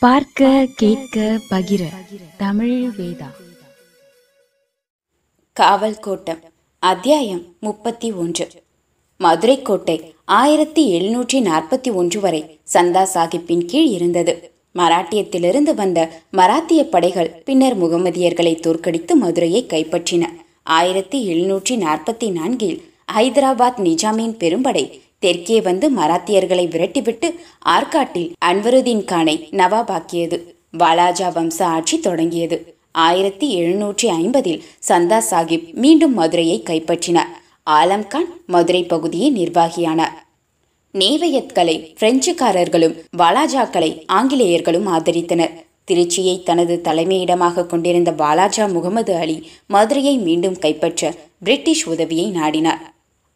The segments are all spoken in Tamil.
பார்க்க கேட்க பகிர. தமிழ் வேதா. காவல் கோட்டம் அத்தியாயம் முப்பத்தி ஒன்று. மதுரை கோட்டை ஆயிரத்தி எழுநூற்றி நாற்பத்தி ஒன்று வரை சந்தா சாஹிப்பின் கீழ் இருந்தது. மராட்டியத்திலிருந்து வந்த மராத்திய படைகள் பின்னர் முகமதியர்களை தோற்கடித்து மதுரையை கைப்பற்றின. ஆயிரத்தி எழுநூற்றி நாற்பத்தி நான்கில் ஹைதராபாத் நிஜாமின் பெரும்படை தெற்கே வந்து மராத்தியர்களை விரட்டிவிட்டு ஆற்காட்டில் அன்வருதீன் கானை நவாபாக்கியது. வாலாஜா வம்ச ஆட்சி தொடங்கியது. ஆயிரத்தி எழுநூற்றி ஐம்பதில் சந்தா சாஹிப் மீண்டும் மதுரையை கைப்பற்றினார். ஆலம்கான் மதுரை பகுதியை நிர்வாகியானார். நேவையத்களை பிரெஞ்சுக்காரர்களும் வாலாஜாக்களை ஆங்கிலேயர்களும் ஆதரித்தனர். திருச்சியை தனது தலைமையிடமாக கொண்டிருந்த வாலாஜா முகமது அலி மதுரையை மீண்டும் கைப்பற்ற பிரிட்டிஷ் உதவியை நாடினார்.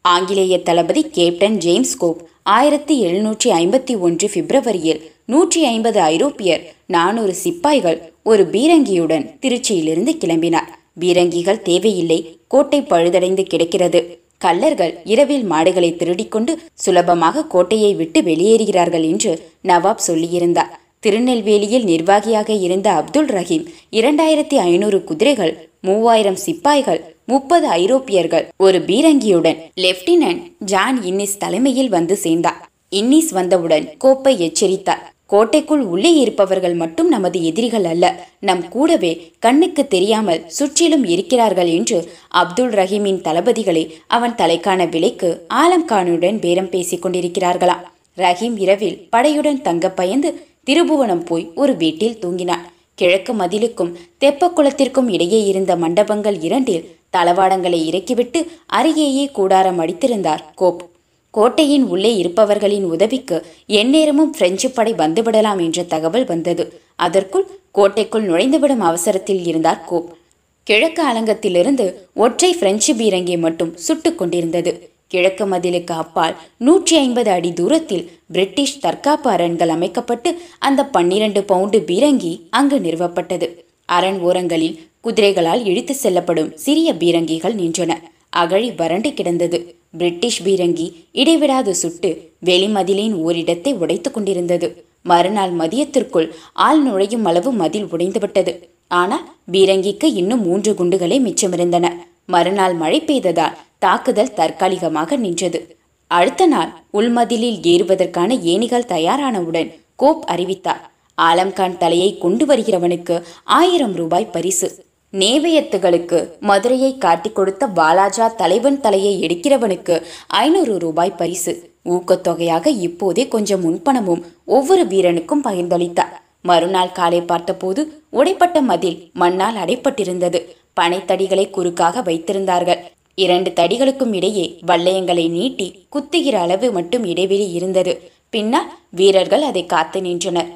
ஆங்கிலேய தளபதி கேப்டன் ஜேம்ஸ் கோப் ஆயிரத்தி எழுநூற்றி ஐம்பத்தி ஒன்று பிப்ரவரியில் நூற்றி ஐம்பது ஐரோப்பியர் நானூறு சிப்பாய்கள் ஒரு பீரங்கியுடன் திருச்சியிலிருந்து கிளம்பினார். பீரங்கிகள் தேவையில்லை கோட்டை பழுதடைந்து கிடக்கிறது. கல்லர்கள் இரவில் மாடுகளை திருடிக்கொண்டு சுலபமாக கோட்டையை விட்டு வெளியேறுகிறார்கள் என்று நவாப் சொல்லியிருந்தார். திருநெல்வேலியில் நிர்வாகியாக இருந்த அப்துல் ரஹீம் இரண்டாயிரத்தி ஐநூறு குதிரைகள் மூவாயிரம் சிப்பாய்கள் முப்பது ஐரோப்பியர்கள். ஒரு பீரங்கியுடன் லெப்டினன்ட் ஜான் இன்னிஸ் தலைமையில் வந்து சேர்ந்தார். இன்னிஸ் வந்தவுடன் கோப்பை எச்சரித்தார். கோட்டைக்குள் உள்ளே இருப்பவர்கள் மட்டும் நமது எதிரிகள் அல்ல. நம் கூடவே கண்ணுக்கு தெரியாமல் சுற்றிலும் இருக்கிறார்கள் என்று அப்துல் ரஹீமின் தளபதிகளை அவன் தலைக்கான விலைக்கு ஆலம்கானுடன் பேரம் பேசிக் கொண்டிருக்கிறார்களாம். ரஹீம் இரவில் படையுடன் தங்க பயந்து திருபுவனம் போய் ஒரு வீட்டில் தூங்கினான் கிழக்கு மதிலுக்கும் தெப்பக்குளத்திற்கும் இடையே இருந்த மண்டபங்கள் இரண்டில் தளவாடங்களை இறக்கிவிட்டு அருகேயே கூடாரம் அடித்திருந்தார் கோப். கோட்டையின் உள்ளே இருப்பவர்களின் உதவிக்கு எந்நேரமும் பிரெஞ்சு படை வந்துவிடலாம் என்ற தகவல் வந்தது. அதற்குள் கோட்டைக்குள் நுழைந்துவிடும் அவசரத்தில் இருந்தார் கோப். கிழக்கு அலங்கத்திலிருந்து ஒற்றை பிரெஞ்சு பீரங்கி மட்டும் சுட்டுக் கொண்டிருந்தது. கிழக்கு மதிலுக்கு அப்பால் நூற்றி ஐம்பது அடி தூரத்தில் பிரிட்டிஷ் தற்காப்பு அரண்கள் அமைக்கப்பட்டு அந்த பன்னிரண்டு பவுண்டு பீரங்கி அங்கு நிறுவப்பட்டது. அரண் ஓரங்களில் குதிரைகளால் இழுத்து செல்லப்படும் சிறிய பீரங்கிகள் நின்றன. அகழி வறண்டு கிடந்தது. பிரிட்டிஷ் பீரங்கி இடைவிடாது சுட்டு வெளிமதிலின் ஓரிடத்தை உடைத்து கொண்டிருந்தது. மறுநாள் மதியத்திற்குள் ஆள் நுழையும் அளவு மதில் உடைந்துவிட்டது. ஆனால் பீரங்கிக்கு இன்னும் மூன்று குண்டுகளே மிச்சமிருந்தன. மறுநாள் மழை பெய்ததால் தாக்குதல் தற்காலிகமாக நின்றது. அடுத்த நாள் உள்மதிலில் ஏறுவதற்கான ஏணிகள் தயாரானவுடன் கோப் அறிவித்தார். ஆலம்கான் தலையை கொண்டு வருகிறவனுக்கு ஆயிரம் ரூபாய் பரிசு. நேவையத்துகளுக்கு மதுரையை காட்டிக் கொடுத்த வாலாஜா தலைவன் தலையை எடுக்கிறவனுக்கு ஐநூறு ரூபாய் பரிசு. ஊக்கத்தொகையாக இப்போதே கொஞ்சம் முன்பணமும் ஒவ்வொரு வீரனுக்கும் பகிர்ந்தளித்தார் மறுநாள் காலை பார்த்தபோது உடைப்பட்ட மதில் மண்ணால் அடைப்பட்டிருந்தது. பனைத்தடிகளை குறுக்காக வைத்திருந்தார்கள். இரண்டு தடிகளுக்கும் இடையே வல்லையங்களை நீட்டி குத்துகிற அளவு மட்டும் இடைவெளி இருந்தது. பின்னால் வீரர்கள் அதை காத்து நின்றனர்.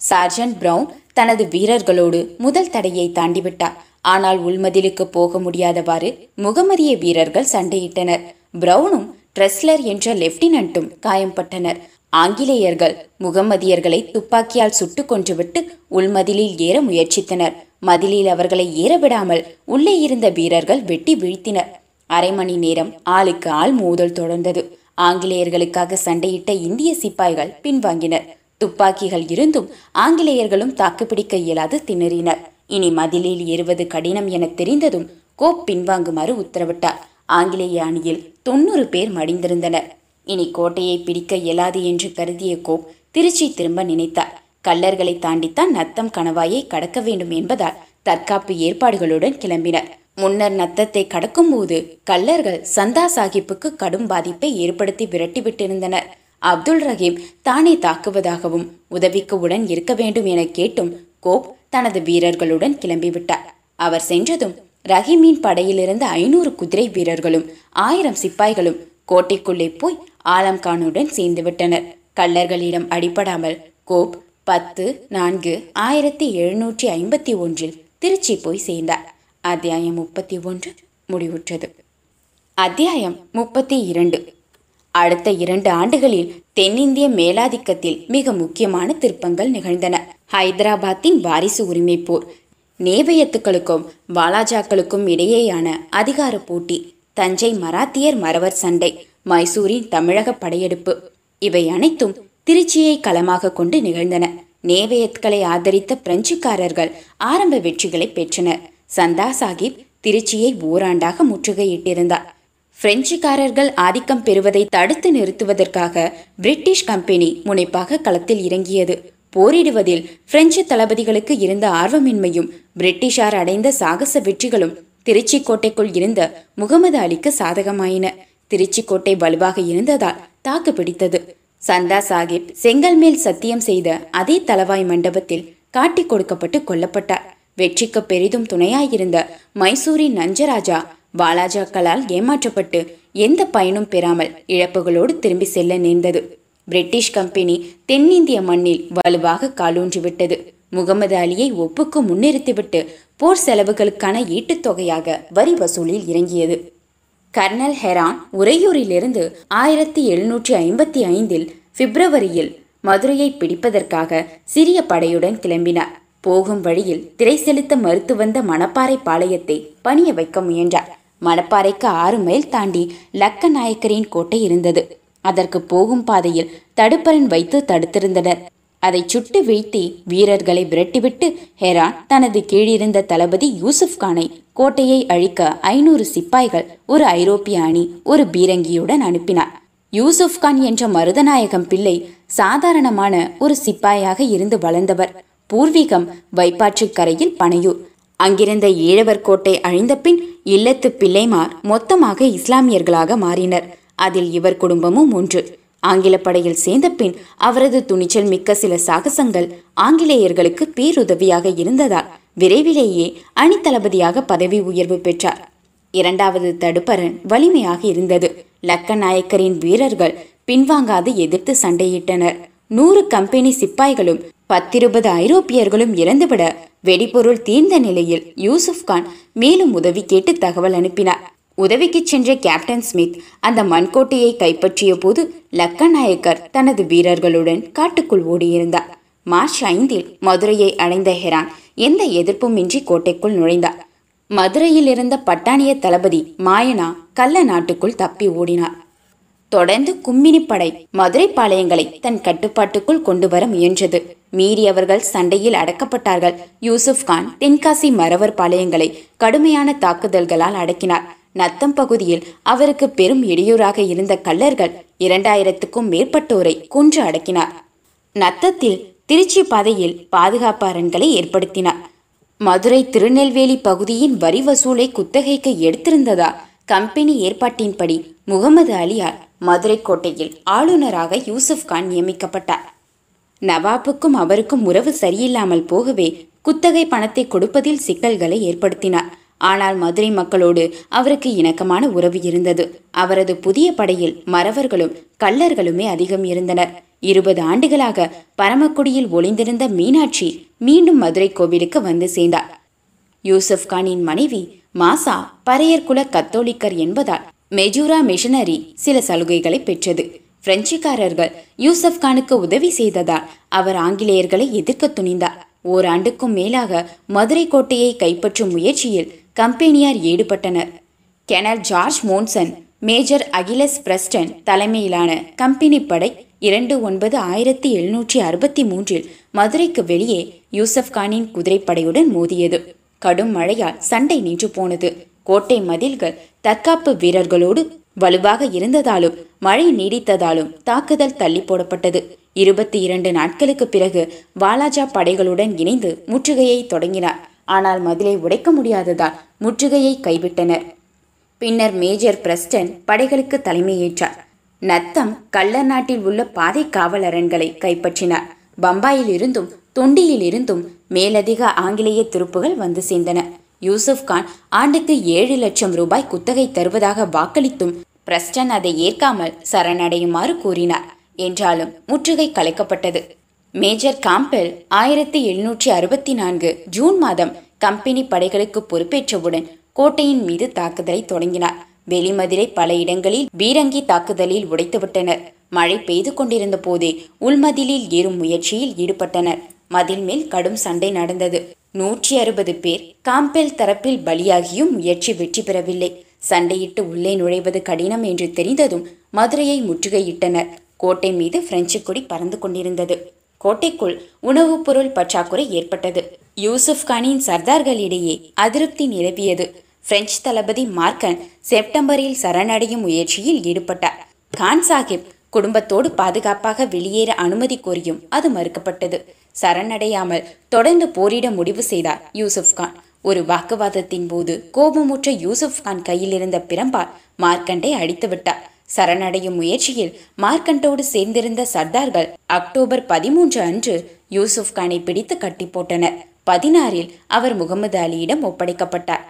சார்ஜன் பிரவுன் தனது வீரர்களோடு முதல் தடையை தாண்டிவிட்டார். ஆனால் உள்மதிலுக்கு போக முடியாதவாறு முகமதிய வீரர்கள் சண்டையிட்டனர். பிரவுனும் ட்ரெஸ்லர் என்ற லெப்டினன்ட்டும் காயம்பட்டனர். ஆங்கிலேயர்கள் முகமதியர்களை துப்பாக்கியால் சுட்டு கொன்றுவிட்டு உள்மதிலில் ஏற முயற்சித்தனர். மதிலில் அவர்களை ஏற விடாமல் உள்ளே இருந்த வீரர்கள் வெட்டி வீழ்த்தினர். அரை மணி நேரம் ஆளுக்கு ஆள் மோதல் தொடர்ந்தது. ஆங்கிலேயர்களுக்காக சண்டையிட்ட இந்திய சிப்பாய்கள் பின்வாங்கினர். துப்பாக்கிகள் இருந்தும் ஆங்கிலேயர்களும் தாக்குப்பிடிக்க இயலாது திணறினர். இனி மதிலில் ஏறுவது கடினம் என தெரிந்ததும் கோப் பின்வாங்குமாறு உத்தரவிட்டார். ஆங்கிலேய அணியில் தொண்ணூறு பேர் மடிந்திருந்தனர். இனி கோட்டையை பிடிக்க இயலாது என்று கருதிய கோப் திருச்சி திரும்ப நினைத்தார். கல்லர்களை தாண்டித்தான் நத்தம் கணவாயை கடக்க வேண்டும் என்பதால் தற்காப்பு ஏற்பாடுகளுடன் கிளம்பினர். முன்னர் நத்தத்தை கடக்கும்போது கல்லர்கள் சந்தா சாஹிப்புக்கு கடும் பாதிப்பை ஏற்படுத்தி விரட்டிவிட்டிருந்தனர். அப்துல் ரஹீம் தானே தாக்குவதாகவும் உதவிக்கு உடன் இருக்க வேண்டும் என கேட்டும் கோப் தனது வீரர்களுடன் கிளம்பிவிட்டார். அவர் சென்றதும் ரஹீமின் படையிலிருந்து ஐநூறு குதிரை வீரர்களும் ஆயிரம் சிப்பாய்களும் கோட்டைக்குள்ளே போய் ஆலம்கானுடன் சேர்ந்துவிட்டனர் கள்ளர்களிடம் அடிபடாமல் கோப் பத்து நான்கு ஆயிரத்தி எழுநூற்றி ஐம்பத்தி ஒன்றில் திருச்சி போய் சேர்ந்தார். அத்தியாயம் முப்பத்தி ஒன்று முடிவுற்றது. அத்தியாயம் முப்பத்தி இரண்டு. அடுத்த இரண்டு ஆண்டுகளில் தென்னிந்திய மேலாதிக்கத்தில் மிக முக்கியமான திருப்பங்கள் நிகழ்ந்தன. ஹைதராபாத்தின் வாரிசு உரிமை போர் நேவையத்துக்களுக்கும் வாலாஜாக்களுக்கும் இடையேயான அதிகார போட்டி தஞ்சை மராத்தியர் மறவர் சண்டை மைசூரின் தமிழக படையெடுப்பு இவை அனைத்தும் திருச்சியை களமாக கொண்டு நிகழ்ந்தன. நேவையத்களை ஆதரித்த பிரெஞ்சுக்காரர்கள் ஆரம்ப வெற்றிகளை பெற்றனர். சந்தா சாஹிப் திருச்சியை ஓராண்டாக முற்றுகையிட்டிருந்தார். பிரெஞ்சுக்காரர்கள் ஆதிக்கம் பெறுவதை தடுத்து நிறுத்துவதற்காக பிரிட்டிஷ் கம்பெனி முனைப்பாக களத்தில் இறங்கியது. போரிடுவதில் பிரெஞ்சு தளபதிகளுக்கு இருந்த ஆர்வமின்மையும் பிரிட்டிஷார் அடைந்த சாகச வெற்றிகளும் திருச்சி கோட்டைக்குள் இருந்த முகமது அலிக்கு சாதகமாயின. திருச்சி கோட்டை வலுவாக இருந்ததால் தாக்கு பிடித்தது. சந்தா சாஹிப் செங்கல் மேல் சத்தியம் செய்த அதே தலவாய் மண்டபத்தில் காட்டிக் கொடுக்கப்பட்டு கொல்லப்பட்டார். வெற்றிக்கு பெரிதும் துணையாயிருந்த மைசூரின் நஞ்சராஜா வாலாஜாக்களால் ஏமாற்றப்பட்டு எந்த பயனும் பெறாமல் இழப்புகளோடு திரும்பி செல்ல நேர்ந்தது. பிரிட்டிஷ் கம்பெனி தென்னிந்திய மண்ணில் வலுவாக காலூன்றிவிட்டது. முகமது அலியை ஒப்புக்கு முன்னிறுத்திவிட்டு போர் செலவுகளுக்கான ஈட்டுத் தொகையாக வரி வசூலில் இறங்கியது. கர்னல் ஹெரான் உறையூரிலிருந்து ஆயிரத்தி எழுநூற்றி ஐம்பத்தி ஐந்தில் பிப்ரவரியில் மதுரையை பிடிப்பதற்காக சிறிய படையுடன் கிளம்பினார். போகும் வழியில் திரை செலுத்த மறுத்து வந்த மணப்பாறை பாளையத்தை பணிய வைக்க முயன்றார். மணப்பாறைக்கு ஆறு மைல் தாண்டி லக்க நாயக்கரின் கோட்டை இருந்தது. அதற்கு போகும் பாதையில் தடுப்பரன் வைத்து தடுத்திருந்தனர். அதை சுட்டு வீழ்த்தி வீரர்களை விரட்டிவிட்டு ஹெரான் தனது கீழிருந்த தளபதி யூசுப் கானை கோட்டையை அழிக்க ஐநூறு சிப்பாய்கள் ஒரு ஐரோப்பிய அணி ஒரு பீரங்கியுடன் அனுப்பினார். யூசுப் கான் என்ற மருதநாயகம் பிள்ளை சாதாரணமான ஒரு சிப்பாயாக இருந்து வளர்ந்தவர். பூர்வீகம் வைப்பாற்று கரையில் பனையூர். அங்கிருந்த ஈழவர் கோட்டை அழிந்த பின் இல்லத்து பிள்ளைமார் மொத்தமாக இஸ்லாமியர்களாக மாறினர். அதில் இவர் குடும்பமும் ஒன்று. ஆங்கில படையில் சேர்ந்த பின் அவரது துணிச்சல் மிக்க சில சாகசங்கள் ஆங்கிலேயர்களுக்கு பேருதவியாக இருந்ததால் விரைவிலேயே அணித்தளபதியாக பதவி உயர்வு பெற்றார். இரண்டாவது தடுப்பரன் வலிமையாக இருந்தது. லக்க நாயக்கரின் வீரர்கள் பின்வாங்காது எதிர்த்து சண்டையிட்டனர். நூறு கம்பெனி சிப்பாய்களும் பத்திருபது ஐரோப்பியர்களும் இறந்துவிட வெடிபொருள் தீர்ந்த நிலையில் யூசுப் கான் மேலும் உதவி கேட்டு தகவல் அனுப்பினார். உதவிக்கு சென்ற கேப்டன் ஸ்மித் அந்த மண்கோட்டையை கைப்பற்றிய போது லக்கநாயக்கர் தனது வீரர்களுடன் காட்டுக்குள் ஓடியிருந்தார். மார்ச் ஐந்தில் மதுரையை அடைந்த ஹெரான் எந்த எதிர்ப்புமின்றி கோட்டைக்குள் நுழைந்தார். மதுரையில் இருந்த பட்டாணிய தளபதி மாயனா கள்ள நாட்டுக்குள் தப்பி ஓடினார். தொடர்ந்து கும்மினி படை மதுரை பாளையங்களை தன் கட்டுப்பாட்டுக்குள் கொண்டு வர முயன்றது. மீறியவர்கள் சண்டையில் அடக்கப்பட்டார்கள். யூசுப் கான் தென்காசி மறவர் பாளையங்களை கடுமையான தாக்குதல்களால் அடக்கினார். நத்தம் பகுதியில் அவருக்கு பெரும் இடையூறாக இருந்த கள்ளர்கள் இரண்டாயிரத்துக்கும் மேற்பட்டோரை கொன்று அடக்கினார். நத்தத்தில் திருச்சி பாதையில் பாதுகாப்பு அரண்களை ஏற்படுத்தினார். மதுரை திருநெல்வேலி பகுதியின் வரி வசூலை குத்தகைக்கு எடுத்திருந்ததா? கம்பெனி ஏற்பாட்டின்படி முகமது அலியார் மதுரை கோட்டையில் ஆளுநராக யூசுப் கான் நியமிக்கப்பட்டார். நவாபுக்கும் அவருக்கும் உறவு சரியில்லாமல் போகவே குத்தகை பணத்தை கொடுப்பதில் சிக்கல்களை ஏற்படுத்தினார். ஆனால் மதுரை மக்களோடு அவருக்கு இணக்கமான உறவு இருந்தது. அவரது புதிய படையில் மறவர்களும் கள்ளர்களுமே அதிகம் இருந்தனர். இருபது ஆண்டுகளாக பரமக்குடியில் ஒளிந்திருந்த மீனாட்சி மீண்டும் மதுரை கோவிலுக்கு வந்து சேர்ந்தார். யூசப் கானின் மனைவி மாசா பரையர்குல கத்தோலிக்கர் என்பதால் மெஜூரா மிஷனரி சில சலுகைகளை பெற்றது. பிரெஞ்சுக்காரர்கள் யூசப் கானுக்கு உதவி செய்ததால் அவர் ஆங்கிலேயர்களை எதிர்க்க துணிந்தார். ஓராண்டுக்கும் மேலாக மதுரை கோட்டையை கைப்பற்றும் முயற்சியில் கம்பெனியார் ஈடுபட்டனர். Colonel George Monson major Achilles Preston தலைமையிலான கம்பெனி படை இரண்டு ஒன்பது ஆயிரத்தி எழுநூற்றி அறுபத்தி மூன்றில் மதுரைக்கு வெளியே யூசப் கானின் குதிரைப்படையுடன் மோதியது. கடும் மழையால் சண்டை நின்று போனது. கோட்டை மதில்கள் தற்காப்பு வீரர்களோடு வலுவாக இருந்ததாலும் மழை நீடித்ததாலும் தாக்குதல் தள்ளி போடப்பட்டது. இருபத்தி இரண்டு நாட்களுக்கு பிறகு வாலாஜா படைகளுடன் இணைந்து முற்றுகையை தொடங்கினார். ஆனால் மதிலை உடைக்க முடியாததால் முற்றுகையை கைவிட்டனர். பின்னர் மேஜர் பிரஸ்டன் படைகளுக்கு தலைமையேற்றார் நத்தம் கள்ளர் நாட்டில் உள்ள பாதை காவல் அரண்களை கைப்பற்றினார். பம்பாயில் இருந்தும் தொண்டியில் இருந்தும் மேலதிக ஆங்கிலேய துருப்புகள் வந்து சேர்ந்தன. யூசுப் கான் ஆண்டுக்கு ஏழு லட்சம் ரூபாய் குத்தகை தருவதாக வாக்களித்தும் பிரஸ்டன் அதை ஏற்காமல் சரணடையுமாறு கூறினார். என்றாலும் முற்றுகை கலைக்கப்பட்டது. மேஜர் காம்பெல் ஆயிரத்தி எழுநூற்றி அறுபத்தி நான்கு ஜூன் மாதம் கம்பெனி படைகளுக்கு பொறுப்பேற்றவுடன் கோட்டையின் மீது தாக்குதலை தொடங்கினார். வெளிமதிலை பல இடங்களில் பீரங்கி தாக்குதலில் உடைத்துவிட்டனர். மழை பெய்து கொண்டிருந்த போதே உள்மதிலில் ஏறும் முயற்சியில் ஈடுபட்டனர். மதில் மேல் கடும் சண்டை நடந்தது. நூற்றி அறுபது பேர் காம்பெல் தரப்பில் பலியாகியும் முயற்சி வெற்றி பெறவில்லை. சண்டையிட்டு உள்ளே நுழைவது கடினம் என்று தெரிந்ததும் மதுரையை முற்றுகையிட்டனர். கோட்டை மீது பிரெஞ்சு கொடி பறந்து கொண்டிருந்தது. கோட்டைக்குள் உணவுப் பொருள் பற்றாக்குறை ஏற்பட்டது. யூசுப் கானின் சர்தார்களிடையே அதிருப்தி நிலவியது. பிரெஞ்சு தளபதி மார்க்கன் செப்டம்பரில் சரணடையும் முயற்சியில் ஈடுபட்டார். கான் சாஹிப் குடும்பத்தோடு பாதுகாப்பாக வெளியேற அனுமதி கோரியும் அது மறுக்கப்பட்டது. சரணடையாமல் தொடர்ந்து போரிட முடிவு செய்தார் யூசுப் கான். ஒரு வாக்குவாதத்தின் போது கோபமுற்ற யூசுப் கான் கையில் இருந்த பிரம்பால் மார்க்கண்டை அடித்து விட்டார். சரணடையும் முயற்சியில் மார்க்கண்டோடு சேர்ந்திருந்த சர்தார்கள் அக்டோபர் பதிமூன்று அன்று யூசுப் கானை பிடித்து கட்டி போட்டனர். பதினாறில் அவர் முகமது அலியிடம் ஒப்படைக்கப்பட்டார்.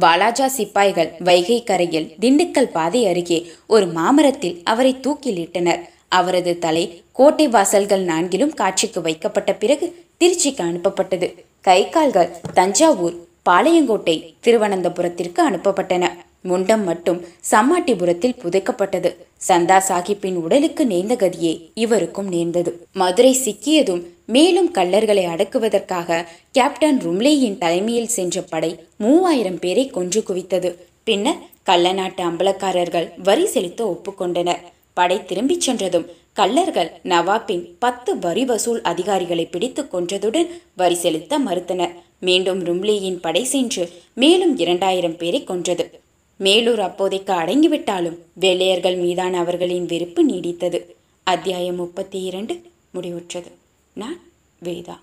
வாலாஜா சிப்பாய்கள் வைகை கரையில் திண்டுக்கல் பாதை அருகே ஒரு மாமரத்தில் அவரை தூக்கிலிட்டனர். அவரது தலை கோட்டை வாசல்கள் நான்கிலும் காட்சிக்கு வைக்கப்பட்ட பிறகு திருச்சிக்கு அனுப்பப்பட்டது. கை கால்கள் தஞ்சாவூர் பாளையங்கோட்டை திருவனந்தபுரத்திற்கு அனுப்பப்பட்டன. முண்டம் மட்டும் சம்மாட்டிபுரத்தில் புதைக்கப்பட்டது. சந்தா சாஹிப்பின் உடலுக்கு நேர்ந்த கதியே இவருக்கும் நேர்ந்தது. மதுரை சிக்கியதும் மேலும் கள்ளர்களை அடக்குவதற்காக கேப்டன் ரும்லேயின் தலைமையில் சென்ற படை மூவாயிரம் பேரை கொன்று குவித்தது. பின்னர் கள்ளநாட்டு அம்பலக்காரர்கள் வரி செலுத்த ஒப்புக்கொண்டனர். படை திரும்பிச் சென்றதும் கள்ளர்கள் நவாப்பின் பத்து வரி வசூல் அதிகாரிகளை பிடித்து கொன்றதுடன் வரி செலுத்த மறுத்தனர். மீண்டும் ரும்லியின் படை சென்று மேலும் இரண்டாயிரம் பேரை கொன்றது. மேலூர் அப்போதைக்கு அடங்கிவிட்டாலும் வெள்ளையர்கள் மீதான அவர்களின் வெறுப்பு நீடித்தது. அத்தியாயம் முப்பத்தி இரண்டு முடிவுற்றது. நான் வேதா.